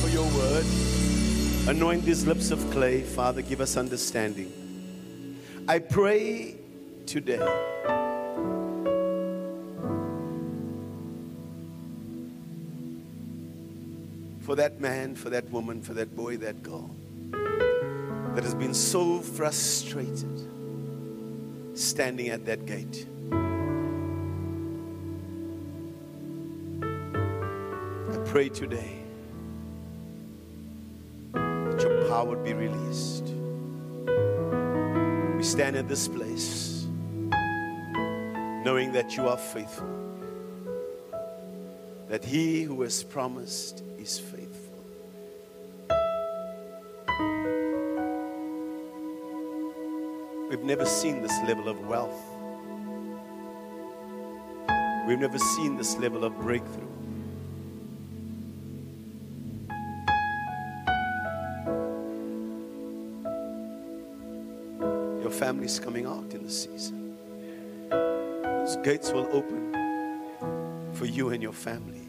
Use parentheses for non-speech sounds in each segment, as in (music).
For your word. Anoint these lips of clay. Father, give us understanding. I pray today. For that man, for that woman, for that boy, that girl that has been so frustrated standing at that gate. I pray today power would be released. We stand at this place knowing that you are faithful, that he who has promised is faithful. We've never seen this level of wealth. We've never seen this level of breakthrough. Your family's coming out in the season. Those gates will open for you and your family.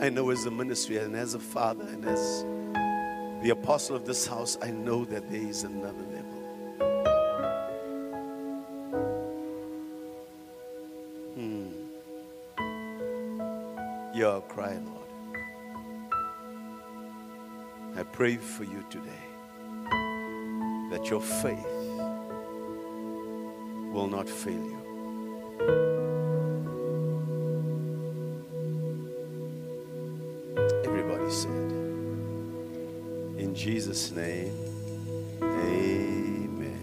I know as a ministry and as a father and as the apostle of this house, I know that there is another level. Hmm. are crying, Lord. I pray for you today that your faith will not fail you. Everybody said, in Jesus' name, amen.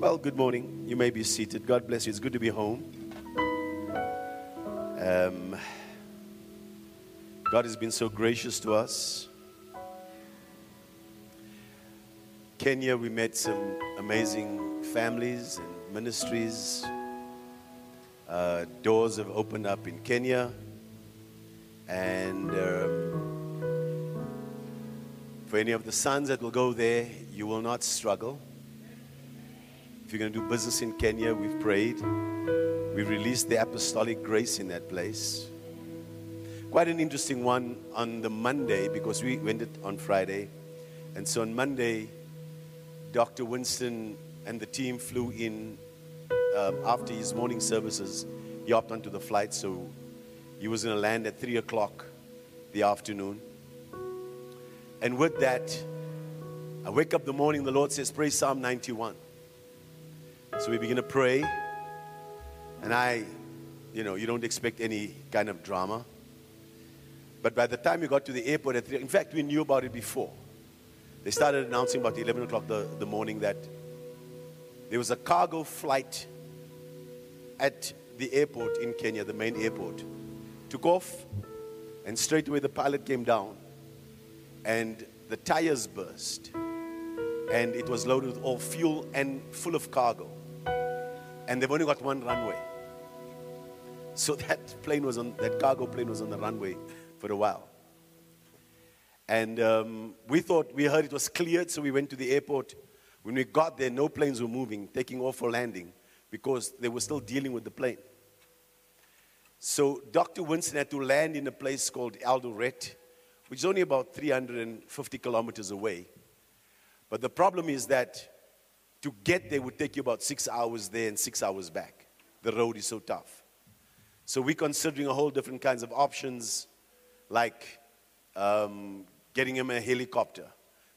Well, good morning. You may be seated. God bless you. It's good to be home. Um, God has been so gracious to us. Kenya, we met some amazing families and ministries. Uh, doors have opened up in Kenya. And um, for any of the sons that will go there, you will not struggle. If you're going to do business in Kenya, we've prayed. We released the apostolic grace in that place. Quite an interesting one on the Monday because we went it on Friday. And so on Monday, Dr. Winston and the team flew in um, after his morning services. He hopped onto the flight, so he was going to land at 3 o'clock the afternoon. And with that, I wake up the morning, the Lord says, Pray Psalm 91. So we begin to pray. And I, you know, you don't expect any kind of drama. But by the time we got to the airport at 3, in fact, we knew about it before. They started announcing about 11 o'clock the, the morning that there was a cargo flight at the airport in Kenya, the main airport. Took off, and straight away the pilot came down, and the tires burst, and it was loaded with all fuel and full of cargo. And they've only got one runway. So (laughs) that plane was on, that cargo plane was on the runway for a while. And um, we thought, we heard it was cleared, so we went to the airport. When we got there, no planes were moving, taking off for landing, because they were still dealing with the plane. So Dr. Winston had to land in a place called Eldoret, which is only about 350 kilometers away. But the problem is that to get there would take you about six hours there and six hours back. The road is so tough. So we're considering a whole different kinds of options, like um, getting him a helicopter,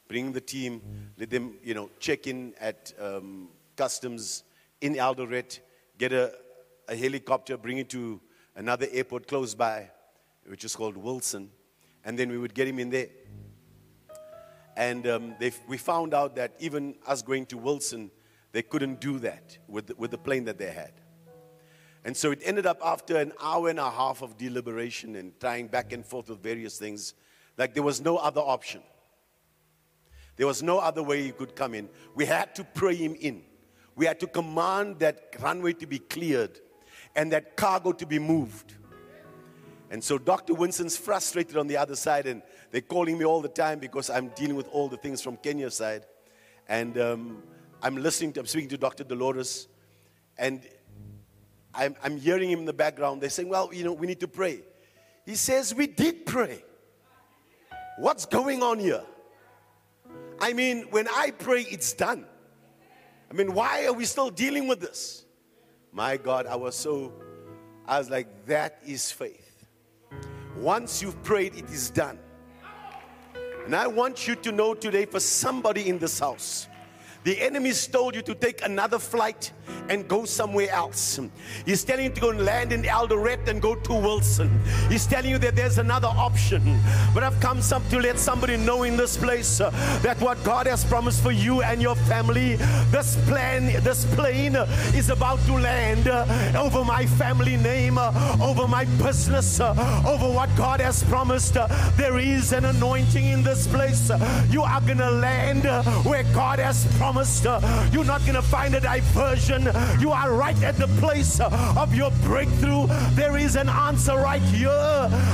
bring the team, let them, you know, check in at um, customs in Eldoret, get a, a helicopter, bring it to another airport close by, which is called Wilson, and then we would get him in there. And um, they, we found out that even us going to Wilson, they couldn't do that with the, with the plane that they had. And so it ended up after an hour and a half of deliberation and trying back and forth with various things, like there was no other option. There was no other way he could come in. We had to pray him in. We had to command that runway to be cleared and that cargo to be moved. And so Dr. Winston's frustrated on the other side, and they're calling me all the time because I'm dealing with all the things from Kenya's side. And um, I'm listening to, I'm speaking to Dr. Dolores, and I'm, I'm hearing him in the background. They're saying, Well, you know, we need to pray. He says, We did pray. What's going on here? I mean, when I pray, it's done. I mean, why are we still dealing with this? My God, I was so, I was like, that is faith. Once you've prayed, it is done. And I want you to know today for somebody in this house the enemy's told you to take another flight and go somewhere else. He's telling you to go and land in Eldoret and go to Wilson. He's telling you that there's another option. But I've come some, to let somebody know in this place uh, that what God has promised for you and your family, this plan, this plane uh, is about to land uh, over my family name, over my business, over what God has promised. There is an anointing in this place. you are to land where God has promised promised. Uh, you're not going to find a diversion. You are right at the place uh, of your breakthrough. There is an answer right here.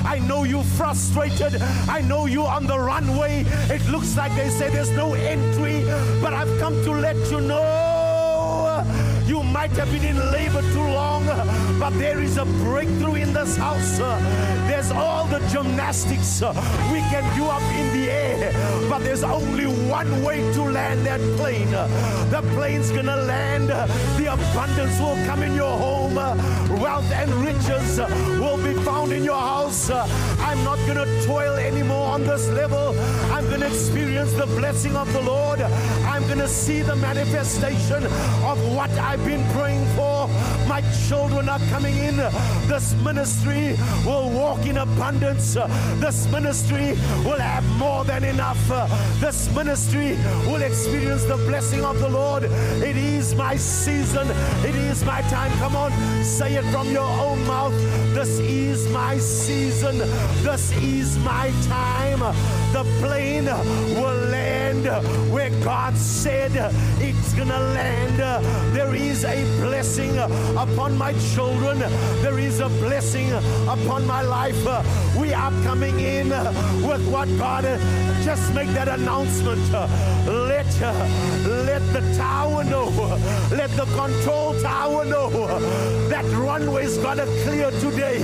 I know you're frustrated. I know you're on the runway. It looks like they say there's no entry, but I've come to let you know you might have been in labor too long, but there is a breakthrough in this house. There's all the gymnastics we can do up in the air, but there's only one way to land that plane. The plane's gonna land, the abundance will come in your home, wealth and riches will be found in your house. I'm not gonna toil anymore on this level. I'm gonna experience the blessing of the Lord. I'm gonna see the manifestation of what I've been praying for. My children are coming in. This ministry will walk in abundance. This ministry will have more than enough. This ministry will experience the blessing of the Lord. It is my season. It is my time. Come on, say it from your own mouth. This is my season. This is my time. The plane will land where God said it's gonna land. There is a blessing upon my children. There is a blessing upon my life. We are coming in with what God just make that announcement. Let let the tower know. Let the control tower know that runway's gotta clear today.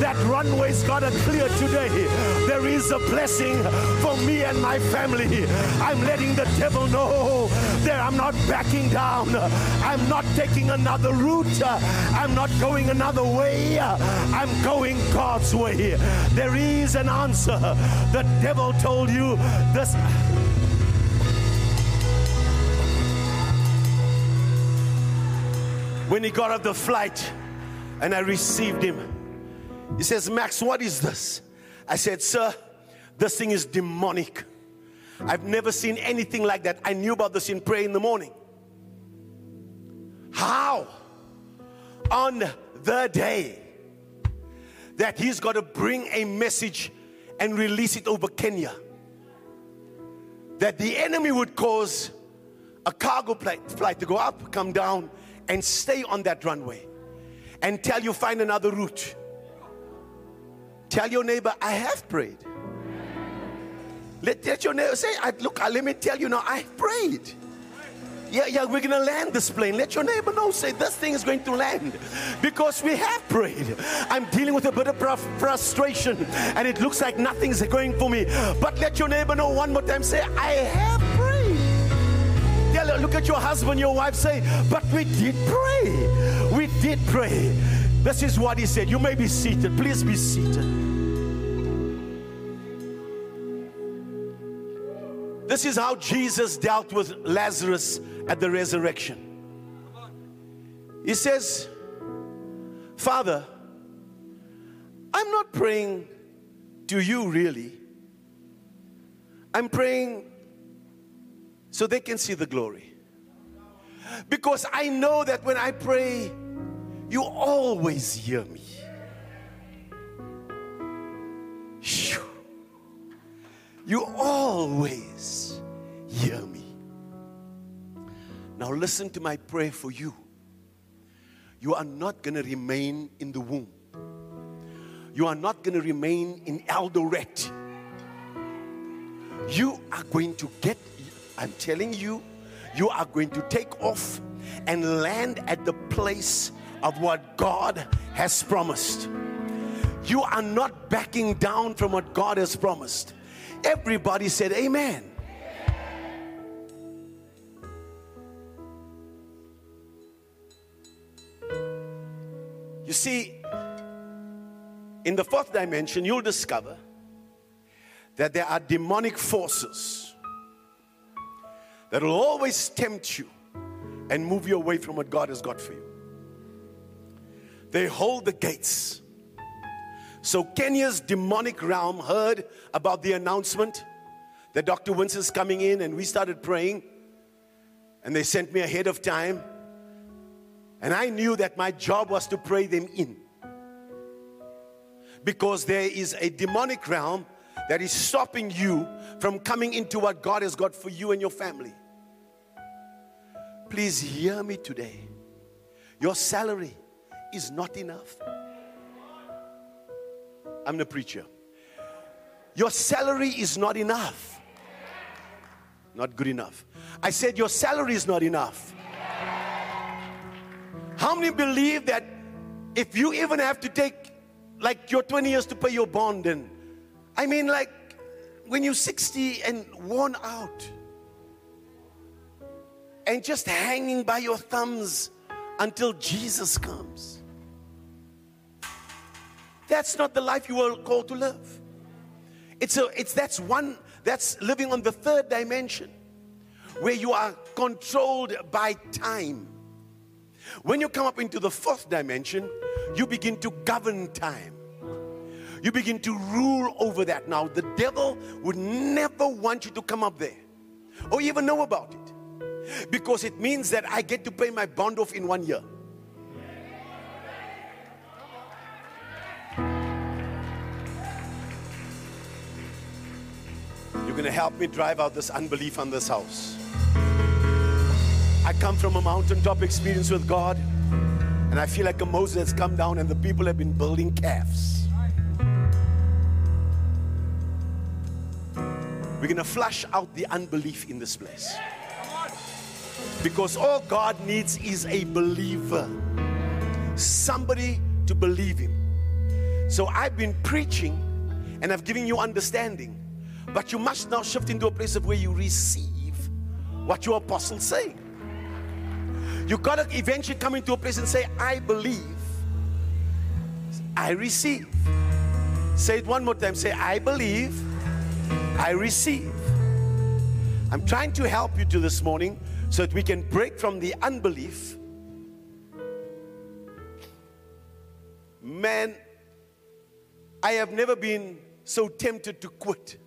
That runway's gotta clear today. There is a blessing for me and my family. I'm letting the devil know that I'm not backing down. I'm not taking another route. I'm not going another way. I'm going God's way. There is an answer. The devil told you this. When he got off the flight and I received him, he says, Max, what is this? I said, Sir, this thing is demonic. I've never seen anything like that. I knew about this in prayer in the morning. How? On the day that he's got to bring a message and release it over Kenya, that the enemy would cause a cargo flight to go up, come down, and stay on that runway until you find another route. Tell your neighbor, I have prayed. Let, let your neighbor say, I, look, let me tell you now, I prayed. Yeah, yeah, we're gonna land this plane. Let your neighbor know, say, this thing is going to land because we have prayed. I'm dealing with a bit of frustration and it looks like nothing's going for me. But let your neighbor know one more time, say, I have prayed. Yeah, look at your husband, your wife, say, but we did pray. We did pray. This is what he said. You may be seated. Please be seated. This is how Jesus dealt with Lazarus at the resurrection. He says, Father, I'm not praying to you really. I'm praying so they can see the glory. Because I know that when I pray, you always hear me. You always hear me. Now, listen to my prayer for you. You are not going to remain in the womb, you are not going to remain in Eldoret. You are going to get, I'm telling you, you are going to take off and land at the place of what God has promised You are not backing down from what God has promised. Everybody said, Amen. You see, in the fourth dimension, you'll discover that there are demonic forces that will always tempt you and move you away from what God has got for you. They hold the gates. So, Kenya's demonic realm heard about the announcement that Dr. Winston's coming in, and we started praying. And they sent me ahead of time. And I knew that my job was to pray them in. Because there is a demonic realm that is stopping you from coming into what God has got for you and your family. Please hear me today. Your salary is not enough. I'm the preacher. Your salary is not enough. Not good enough. I said, Your salary is not enough. How many believe that if you even have to take like your 20 years to pay your bond and I mean like when you're 60 and worn out and just hanging by your thumbs until Jesus comes. That's not the life you were called to live. It's a it's that's one that's living on the third dimension where you are controlled by time. When you come up into the fourth dimension, you begin to govern time. You begin to rule over that. Now, the devil would never want you to come up there or even know about it because it means that I get to pay my bond off in one year. Going to help me drive out this unbelief on this house. I come from a mountaintop experience with God, and I feel like a Moses has come down, and the people have been building calves. We're going to flush out the unbelief in this place. Because all God needs is a believer, somebody to believe Him. So I've been preaching and I've given you understanding, but you must now shift into a place of where you receive what your apostle's say. You got to eventually come into a place and say, I believe, I receive. Say it one more time. Say, I believe, I receive. I'm trying to help you to this morning so that we can break from the unbelief. Man, I have never been so tempted to quit.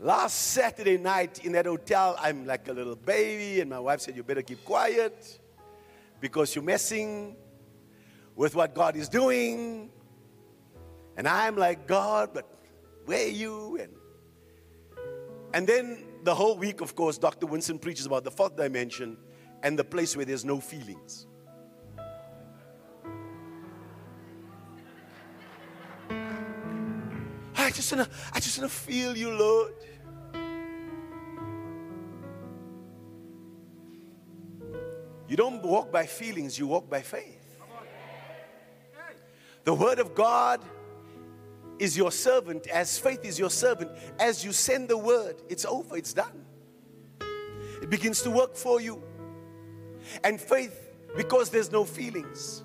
Last Saturday night in that hotel, I'm like a little baby, and my wife said, You better keep quiet because you're messing with what God is doing. And I'm like, God, but where are you? And, and then the whole week, of course, Dr. Winston preaches about the fourth dimension and the place where there's no feelings. I just wanna, I just wanna feel you, Lord. You don't walk by feelings, you walk by faith. The Word of God is your servant, as faith is your servant. As you send the Word, it's over, it's done. It begins to work for you. And faith, because there's no feelings,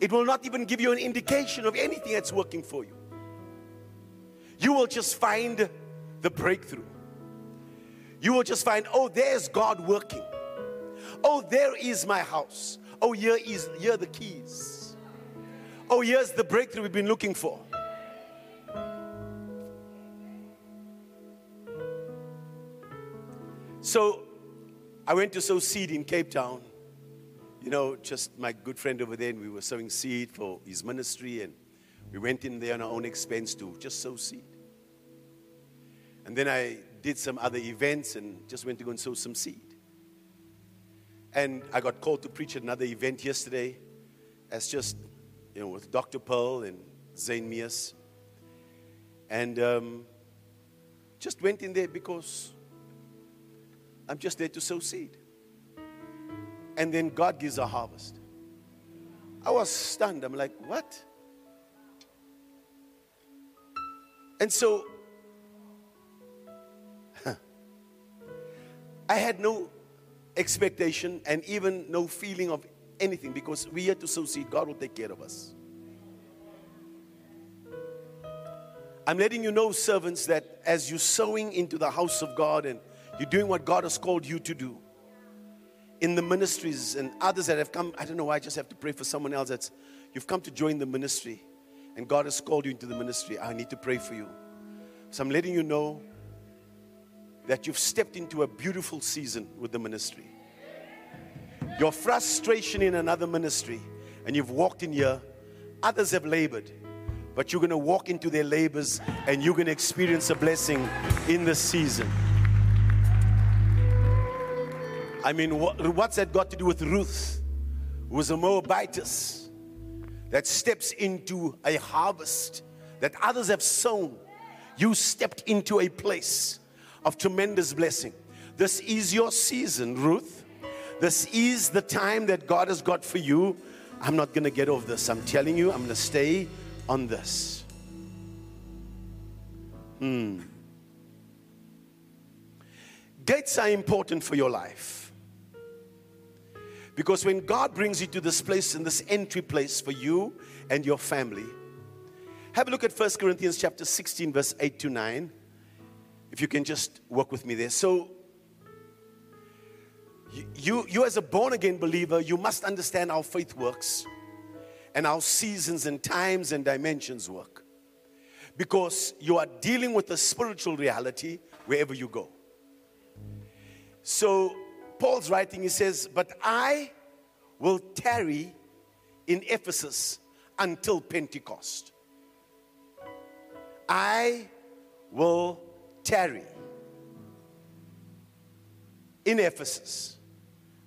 it will not even give you an indication of anything that's working for you. You will just find the breakthrough. You will just find, oh, there's God working. Oh, there is my house. Oh, here is here are the keys. Oh, here's the breakthrough we've been looking for. So I went to sow seed in Cape Town. You know, just my good friend over there, and we were sowing seed for his ministry, and we went in there on our own expense to just sow seed. And then I did some other events and just went to go and sow some seed. And I got called to preach at another event yesterday as just, you know, with Dr. Pearl and Zane Mias. And um, just went in there because I'm just there to sow seed. And then God gives a harvest. I was stunned. I'm like, what? And so (laughs) I had no expectation and even no feeling of anything because we're here to sow. God will take care of us. I'm letting you know, servants, that as you're sowing into the house of God and you're doing what God has called you to do in the ministries and others that have come, I don't know why I just have to pray for someone else that's you've come to join the ministry and God has called you into the ministry. I need to pray for you. So I'm letting you know that you've stepped into a beautiful season with the ministry. Your frustration in another ministry, and you've walked in here, others have labored, but you're going to walk into their labors and you're going to experience a blessing in this season. I mean, what, what's that got to do with Ruth, who was a Moabitess that steps into a harvest that others have sown? You stepped into a place of tremendous blessing. This is your season, Ruth. This is the time that God has got for you. I'm not going to get off this. I'm telling you, I'm going to stay on this. Hmm. Gates are important for your life. Because when God brings you to this place and this entry place for you and your family, have a look at 1 Corinthians chapter 16, verse 8 to 9. If you can just work with me there. So, you, you as a born again believer, you must understand how faith works and how seasons and times and dimensions work. Because you are dealing with a spiritual reality wherever you go. So, Paul's writing, he says, But I will tarry in Ephesus until Pentecost. I will tarry in Ephesus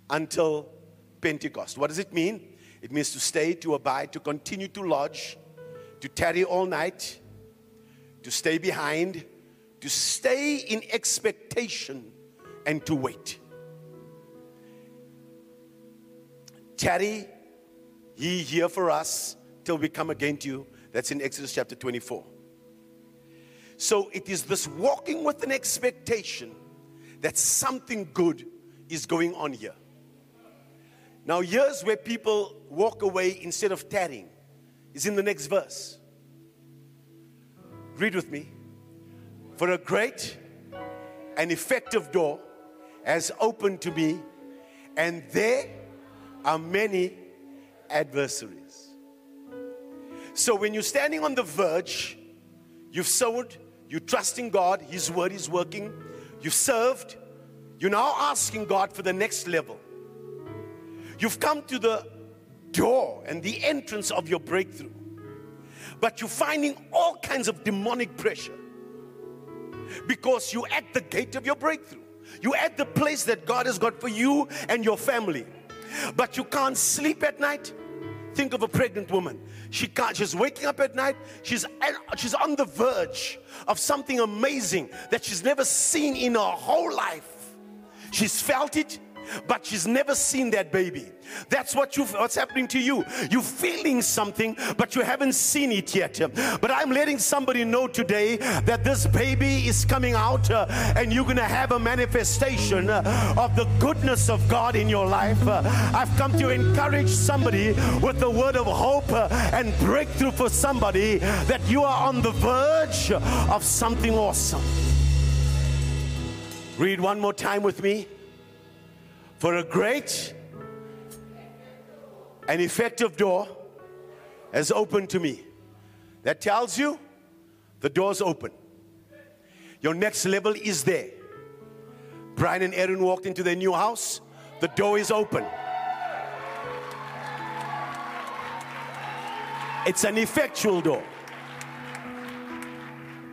until Pentecost. What does it mean? It means to stay, to abide, to continue to lodge, to tarry all night, to stay behind, to stay in expectation, and to wait. Tarry ye here for us till we come again to you. That's in Exodus chapter 24. So it is this walking with an expectation that something good is going on here. Now, here's where people walk away instead of tarrying, is in the next verse. Read with me. For a great and effective door has opened to me, and there are many adversaries. So, when you're standing on the verge, you've sowed you're trusting God, His word is working. You've served. You're now asking God for the next level. You've come to the door and the entrance of your breakthrough, but you're finding all kinds of demonic pressure because you're at the gate of your breakthrough. You're at the place that God has got for you and your family, but you can't sleep at night. Think of a pregnant woman. She can't, she's waking up at night. She's, she's on the verge of something amazing that she's never seen in her whole life. She's felt it, but she's never seen that baby. That's what you what's happening to you. You're feeling something, but you haven't seen it yet. But I'm letting somebody know today that this baby is coming out uh, and you're gonna have a manifestation uh, of the goodness of God in your life. Uh, I've come to encourage somebody with the word of hope uh, and breakthrough for somebody that you are on the verge of something awesome. Read one more time with me. For a great and effective door has opened to me. That tells you the door's open. Your next level is there. Brian and Aaron walked into their new house, the door is open. It's an effectual door.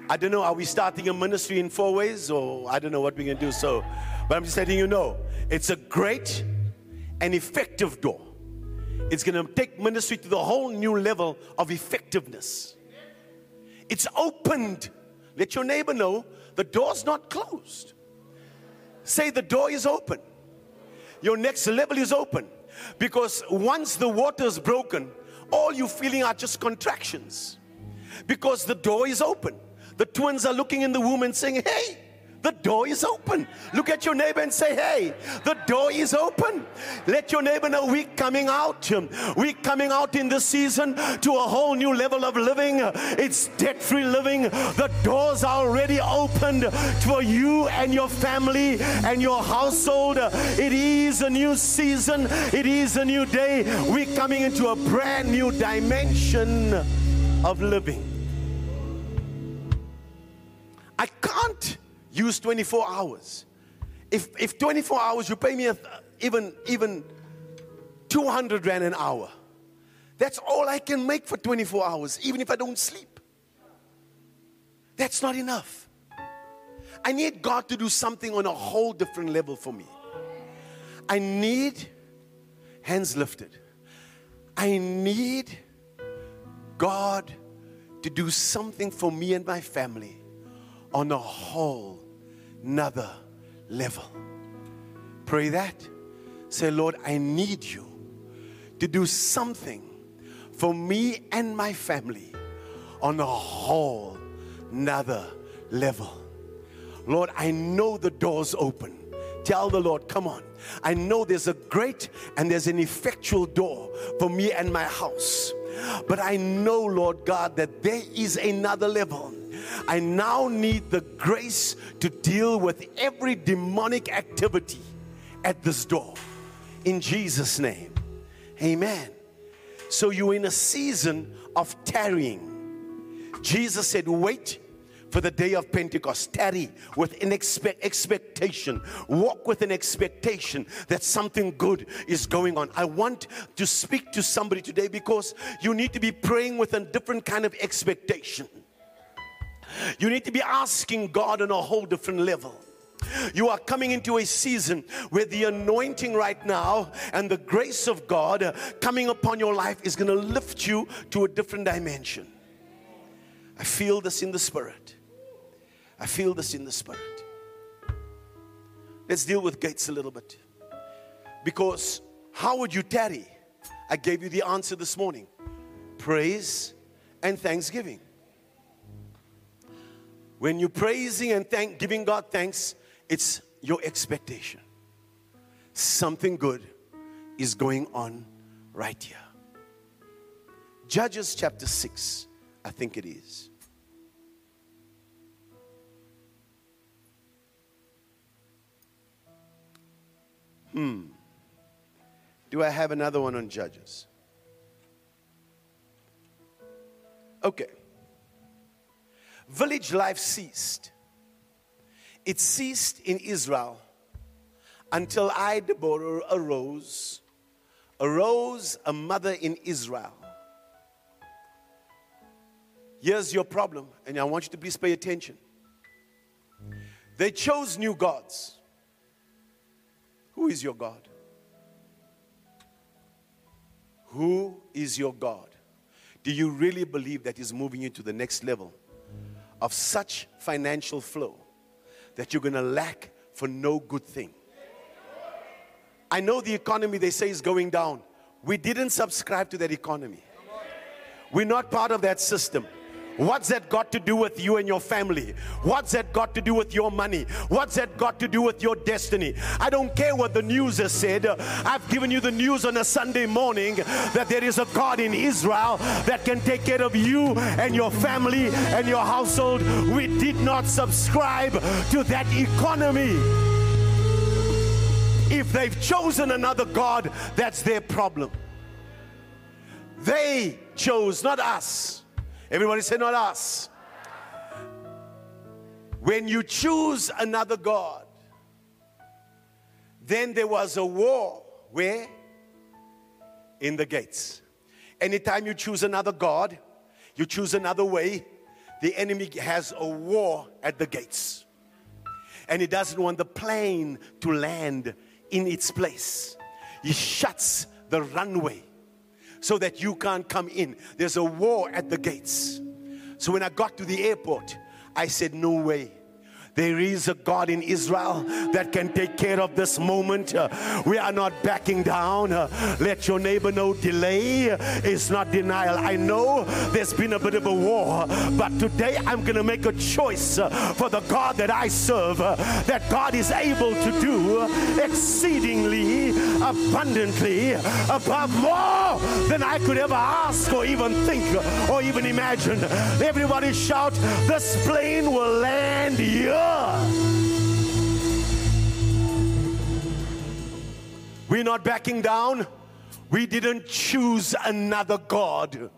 I don't know, are we starting a ministry in Fourways or I don't know what we're going to do. So, but I'm just letting you know it's a great and effective door. It's going to take ministry to the whole new level of effectiveness. It's opened. Let your neighbor know the door's not closed. Say the door is open. Your next level is open. Because once the water is broken, all you're feeling are just contractions because the door is open. The twins are looking in the womb and saying, Hey, the door is open. Look at your neighbor and say, Hey, the door is open. Let your neighbor know we're coming out. We're coming out in this season to a whole new level of living. It's debt free living. The doors are already opened for you and your family and your household. It is a new season, it is a new day. We're coming into a brand new dimension of living. Use 24 hours. If, if 24 hours, you pay me a, even, even 200 Rand an hour, that's all I can make for 24 hours, even if I don't sleep. That's not enough. I need God to do something on a whole different level for me. I need hands lifted. I need God to do something for me and my family on a whole nother level. Pray that. Say, Lord, I need you to do something for me and my family on a whole another level. Lord, I know the door's open. Tell the Lord, come on. I know there's a great and there's an effectual door for me and my house. But I know, Lord God, that there is another level. I now need the grace to deal with every demonic activity at this door. In Jesus' name. Amen. So you're in a season of tarrying. Jesus said, Wait for the day of Pentecost. Tarry with an expect, expectation. Walk with an expectation that something good is going on. I want to speak to somebody today because you need to be praying with a different kind of expectation. You need to be asking God on a whole different level. You are coming into a season where the anointing right now and the grace of God coming upon your life is going to lift you to a different dimension. I feel this in the spirit. I feel this in the spirit. Let's deal with gates a little bit. Because how would you tarry? I gave you the answer this morning praise and thanksgiving. When you're praising and thank, giving God thanks, it's your expectation. Something good is going on right here. Judges chapter 6, I think it is. Hmm. Do I have another one on Judges? Okay. Village life ceased. It ceased in Israel until I, Deborah, arose, arose a mother in Israel. Here's your problem, and I want you to please pay attention. They chose new gods. Who is your God? Who is your God? Do you really believe that He's moving you to the next level of such financial flow that you're going to lack for no good thing? I know the economy they say is going down. We didn't subscribe to that economy. We're not part of that system. What's that got to do with you and your family? What's that got to do with your money? What's that got to do with your destiny? I don't care what the news has said. I've given you the news on a Sunday morning that there is a God in Israel that can take care of you and your family and your household. We did not subscribe to that economy. If they've chosen another God, that's their problem. They chose, not us. Everybody say, not us. When you choose another God, then there was a war. Where? In the gates. Anytime you choose another God, you choose another way, the enemy has a war at the gates. And he doesn't want the plane to land in its place. He shuts the runway so that you can't come in. There's a war at the gates. So when I got to the airport, I said, No way. There is a God in Israel that can take care of this moment. We are not backing down. Let your neighbor know delay is not denial. I know there's been a bit of a war, but today I'm going to make a choice for the God that I serve, that God is able to do exceedingly abundantly above more than I could ever ask or even think or even imagine. Everybody shout, This plane will land here. We're not backing down. We didn't choose another God.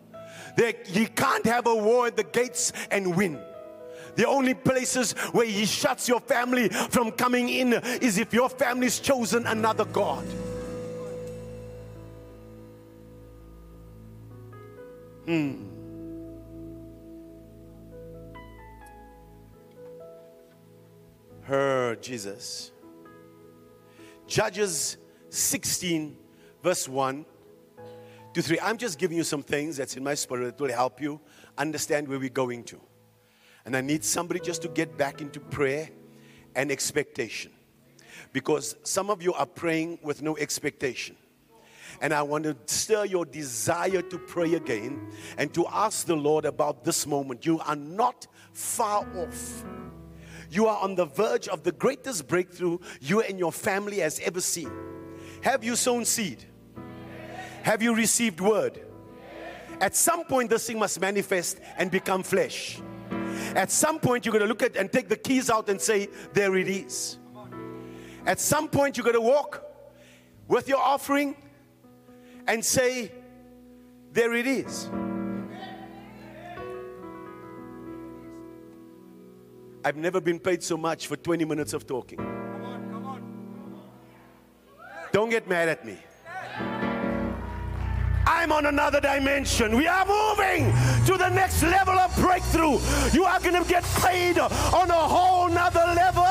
There, you can't have a war at the gates and win. The only places where he shuts your family from coming in is if your family's chosen another God. Hmm. Her Jesus. Judges 16, verse 1 to 3. I'm just giving you some things that's in my spirit that will help you understand where we're going to. And I need somebody just to get back into prayer and expectation. Because some of you are praying with no expectation. And I want to stir your desire to pray again and to ask the Lord about this moment. You are not far off. You are on the verge of the greatest breakthrough you and your family has ever seen. Have you sown seed? Have you received word? At some point, this thing must manifest and become flesh. At some point, you're going to look at and take the keys out and say, There it is. At some point, you're going to walk with your offering and say, There it is. I've never been paid so much for 20 minutes of talking. Come on, come on. Don't get mad at me. I'm on another dimension. We are moving to the next level of breakthrough. You are going to get paid on a whole nother level.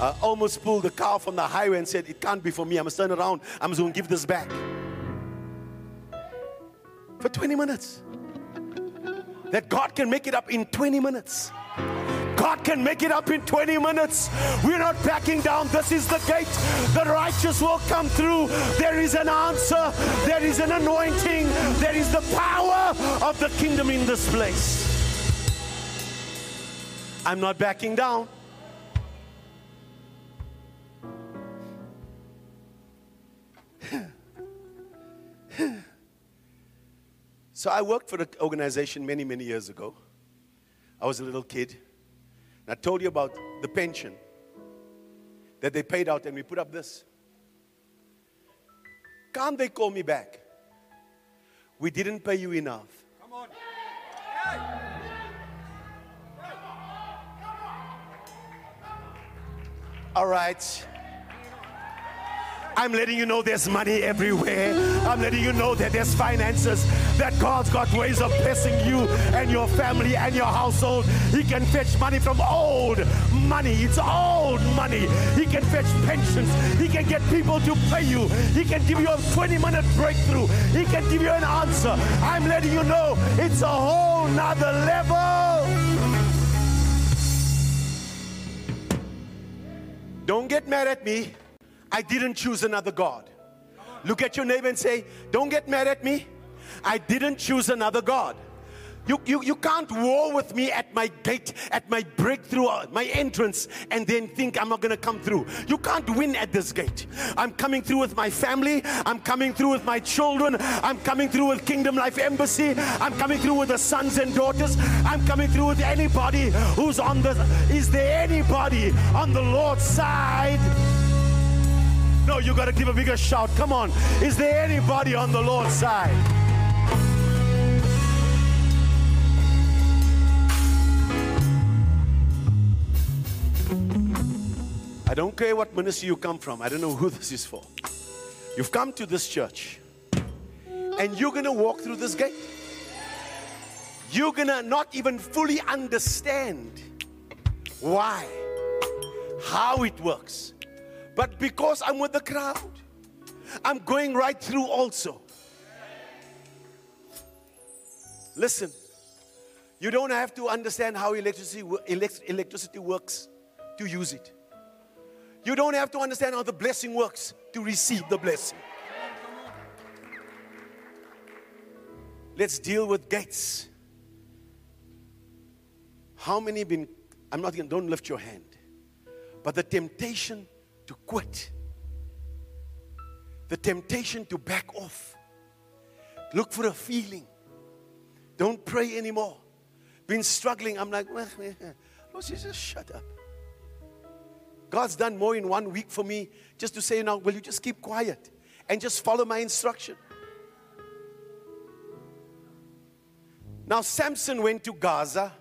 I almost pulled the car from the highway and said, It can't be for me. I must turn around. I'm just going to give this back. For 20 minutes. That God can make it up in 20 minutes. God can make it up in 20 minutes. We're not backing down. This is the gate. The righteous will come through. There is an answer, there is an anointing, there is the power of the kingdom in this place. I'm not backing down. So I worked for an organization many, many years ago. I was a little kid. And I told you about the pension that they paid out, and we put up this. Can't they call me back? We didn't pay you enough. Come on. All right. I'm letting you know there's money everywhere. I'm letting you know that there's finances, that God's got ways of blessing you and your family and your household. He can fetch money from old money. It's old money. He can fetch pensions. He can get people to pay you. He can give you a 20 minute breakthrough. He can give you an answer. I'm letting you know it's a whole nother level. Don't get mad at me. I didn't choose another God. Look at your neighbor and say, Don't get mad at me. I didn't choose another God. You, you, you can't war with me at my gate, at my breakthrough, uh, my entrance, and then think I'm not going to come through. You can't win at this gate. I'm coming through with my family. I'm coming through with my children. I'm coming through with Kingdom Life Embassy. I'm coming through with the sons and daughters. I'm coming through with anybody who's on the. Is there anybody on the Lord's side? No, you got to give a bigger shout. Come on. Is there anybody on the Lord's side? I don't care what ministry you come from. I don't know who (laughs) this is for. You've come to this church and you're going to walk through this gate. You're going to not even fully understand why, how it works. But because I'm with the crowd, I'm going right through also. Listen, You don't have to understand how electricity, electricity works to use it. You don't have to understand how the blessing works to receive the blessing. Let's deal with gates. How many been, I'm not going don't lift your hand, but the temptation to quit, the temptation to back off, look for a feeling, don't pray anymore. Been struggling. I'm like, well, (laughs) Lord, just shut up. God's done more in one week for me just to say, now, will you just keep quiet and just follow my instruction? Now, Samson went to Gaza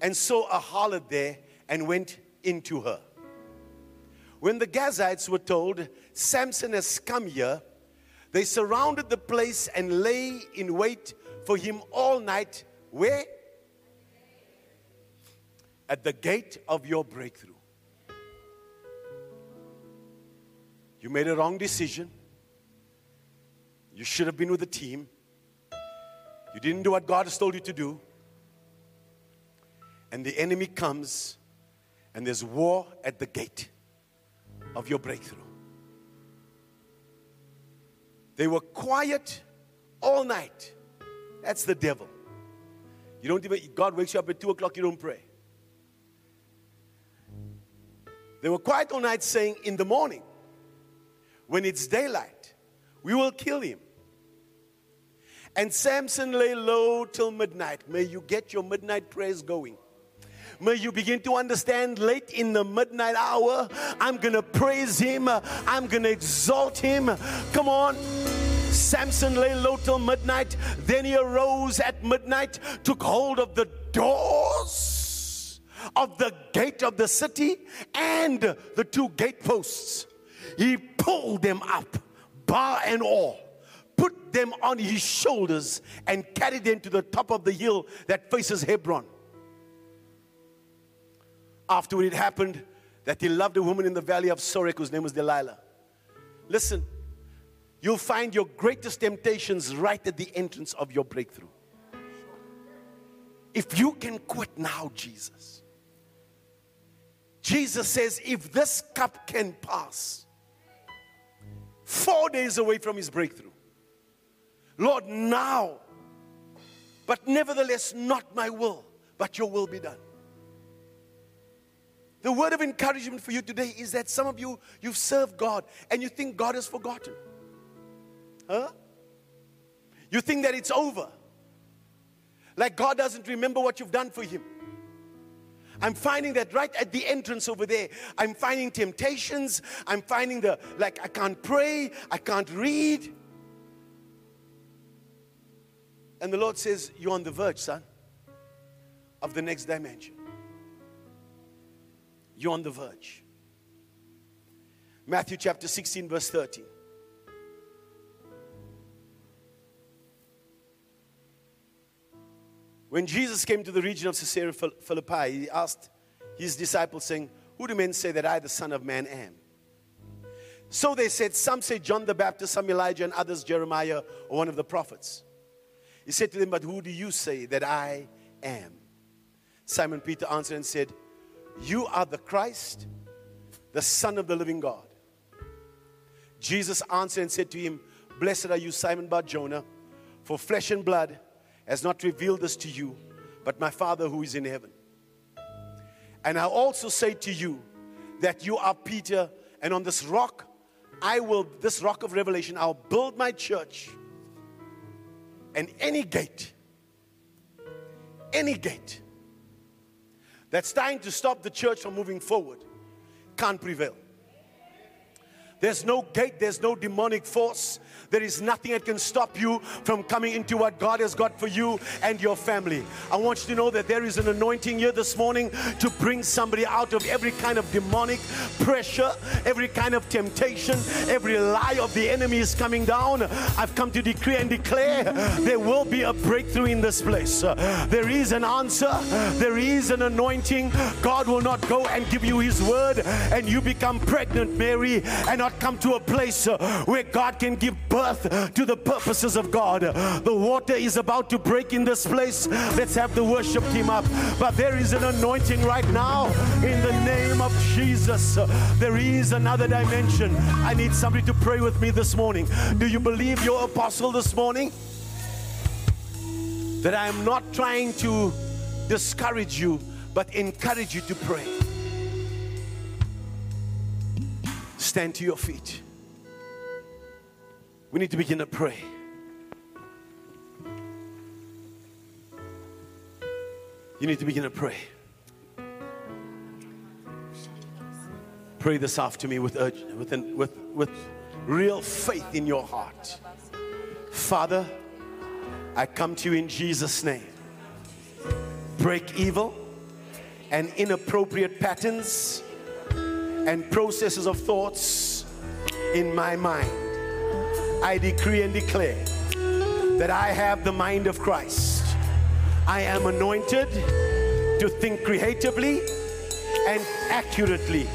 and saw a harlot there and went into her. When the Gazites were told, Samson has come here, they surrounded the place and lay in wait for him all night. Where? At the gate of your breakthrough. You made a wrong decision. You should have been with the team. You didn't do what God has told you to do. And the enemy comes, and there's war at the gate of your breakthrough. They were quiet all night. That's the devil. You don't even, God wakes you up at 2 o'clock, you don't pray. They were quiet all night saying, In the morning, when it's daylight, we will kill him. And Samson lay low till midnight. May you get your midnight prayers going. May you begin to understand late in the midnight hour, I'm going to praise him. I'm going to exalt him. Come on. Samson lay low till midnight. Then he arose at midnight, took hold of the doors of the gate of the city and the two gateposts. He pulled them up, bar and all, put them on his shoulders, and carried them to the top of the hill that faces Hebron. Afterward, it happened that he loved a woman in the valley of Sorek whose name was Delilah. Listen, you'll find your greatest temptations right at the entrance of your breakthrough. If you can quit now, Jesus, Jesus says, if this cup can pass, four days away from his breakthrough. Lord, now, but nevertheless, not my will, but your will be done. The word of encouragement for you today is that some of you, you've served God and you think God has forgotten. Huh? You think that it's over. Like God doesn't remember what you've done for Him. I'm finding that right at the entrance over there, I'm finding temptations. I'm finding the, like, I can't pray, I can't read. And the Lord says, You're on the verge, son, of the next dimension. You're on the verge. Matthew chapter 16, verse 13. When Jesus came to the region of Caesarea Philippi, he asked his disciples, saying, Who do men say that I, the Son of Man, am? So they said, Some say John the Baptist, some Elijah, and others Jeremiah or one of the prophets. He said to them, But who do you say that I am? Simon Peter answered and said, You are the Christ, the Son of the living God. Jesus answered and said to him, Blessed are you, Simon Bar Jonah, for flesh and blood has not revealed this to you, but my Father who is in heaven. And I also say to you that you are Peter, and on this rock, I will, this rock of revelation, I'll build my church. And any gate, any gate that's trying to stop the church from moving forward can't prevail. There's no gate, there's no demonic force, there is nothing that can stop you from coming into what God has got for you and your family. I want you to know that there is an anointing here this morning to bring somebody out of every kind of demonic pressure, every kind of temptation, every lie of the enemy is coming down. I've come to decree and declare there will be a breakthrough in this place. There is an answer, there is an anointing. God will not go and give you his word and you become pregnant, Mary, and not come to a place uh, where God can give birth to the purposes of God. The water is about to break in this place. Let's have the worship team up. But there is an anointing right now in the name of Jesus. There is another dimension. I need somebody to pray with me this morning. Do you believe your apostle this morning? That I am not trying to discourage you, but encourage you to pray. Stand to your feet. We need to begin to pray. You need to begin to pray. Pray this after me with, urge, with, an, with, with real faith in your heart. Father, I come to you in Jesus' name. Break evil and inappropriate patterns and processes of thoughts in my mind. I decree and declare that I have the mind of Christ. I am anointed to think creatively and accurately.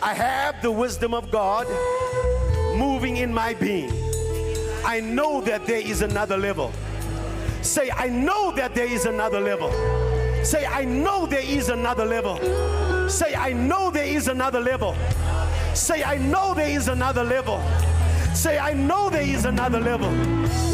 I have the wisdom of God moving in my being. I know that there is another level. Say, I know that there is another level. Say, I know there is another level. Say, I know there is another level. Say, I know there is another level. Say, I know there is another level.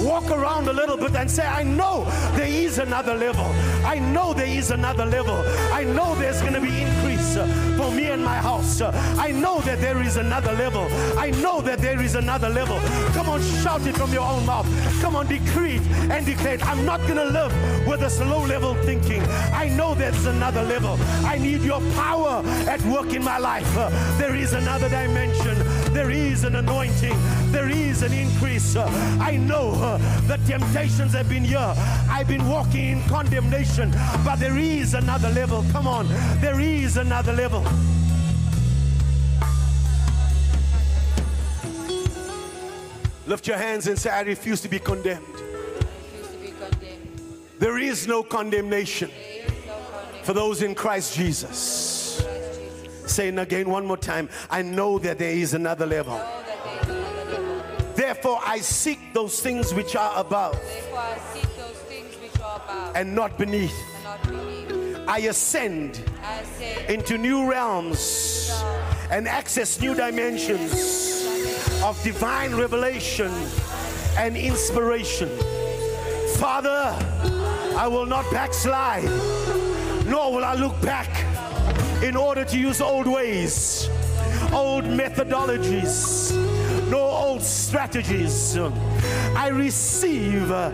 Walk around a little bit and say, I know there is another level. I know there is another level. I know there's going to be increase uh, for me and my house. I know that there is another level. I know that there is another level. Come on, shout it from your own mouth. Come on, decree and declare. I'm not going to live with this low level thinking. I know there's another level. I need your power at work in my life. There is another dimension. There is an anointing. There is an increase. I know the temptations have been here. I've been walking in condemnation, but there is another level. Come on, there is another level. Lift your hands and say, I refuse to be condemned. to be condemned. There is no There is no condemnation for those in Christ Jesus. In Christ Jesus. Saying again one more time, I know that there is another level. Know that there is another level. Therefore, I seek those things which are above Therefore, I seek those things which are above and not beneath. and not beneath. I ascend I into new realms and access new dimensions of divine revelation and inspiration. Father, I will not backslide, nor will I look back in order to use old ways, old methodologies, no old strategies. I receive uh,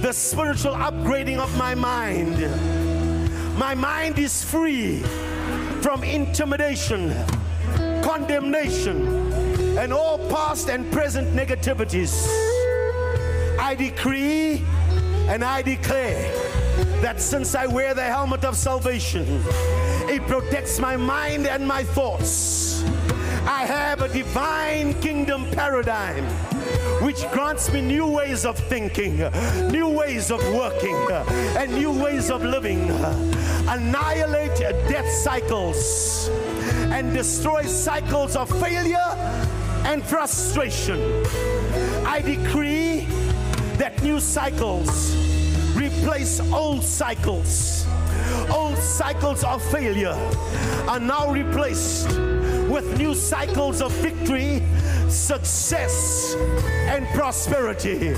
the spiritual upgrading of my mind. My mind is free from intimidation, condemnation, and all past and present negativities. I decree and I declare that since I wear the helmet of salvation, it protects my mind and my thoughts. I have a divine kingdom paradigm which grants me new ways of thinking, new ways of working, and new ways of living. Annihilate death cycles and destroy cycles of failure and frustration. I decree that new cycles replace old cycles. Old cycles of failure are now replaced with new cycles of victory, success, and prosperity.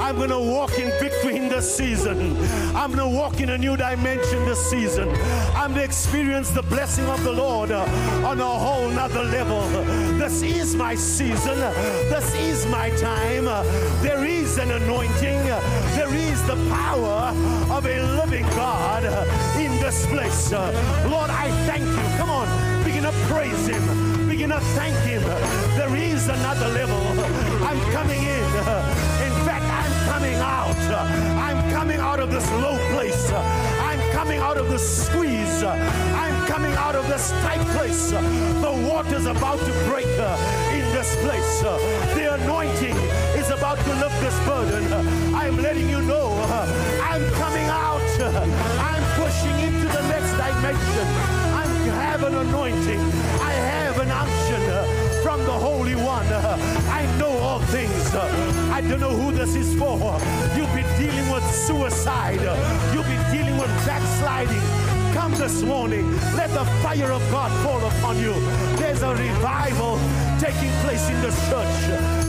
I'm going to walk in victory in this season. I'm going to walk in a new dimension this season. I'm going to experience the blessing of the Lord on a whole nother level. This is my season. This is my time. There is an anointing. There is the power of a living God in this place. Lord, I thank you. Come on, begin to praise Him. To thank Him. There is another level. I'm coming in. In fact, I'm coming out. I'm coming out of this low place. I'm coming out of this squeeze. I'm coming out of this tight place. The water's about to break in this place. The anointing is about to lift this burden. I'm letting you know I'm coming out. I'm pushing into the next dimension. I have an anointing. I have an unction uh, from the Holy One. I know all things. I don't know who this is for. You've been dealing with suicide. You've been dealing with backsliding. Come this morning. Let the fire of God fall upon you. There's a revival taking place in this church.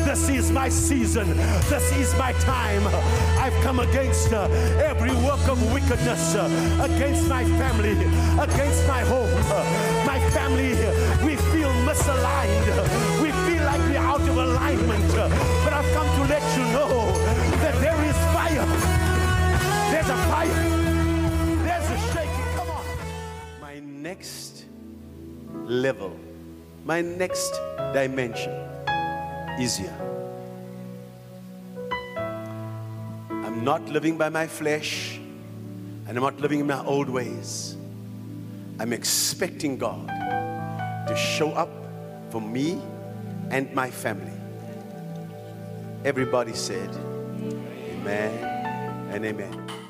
This is my season. This is my time. I've come against uh, every work of wickedness, uh, against my family, against my home. Uh, next level, my next dimension easier. I'm not living by my flesh and I'm not living in my old ways. I'm expecting God to show up for me and my family. Everybody said, Amen and Amen.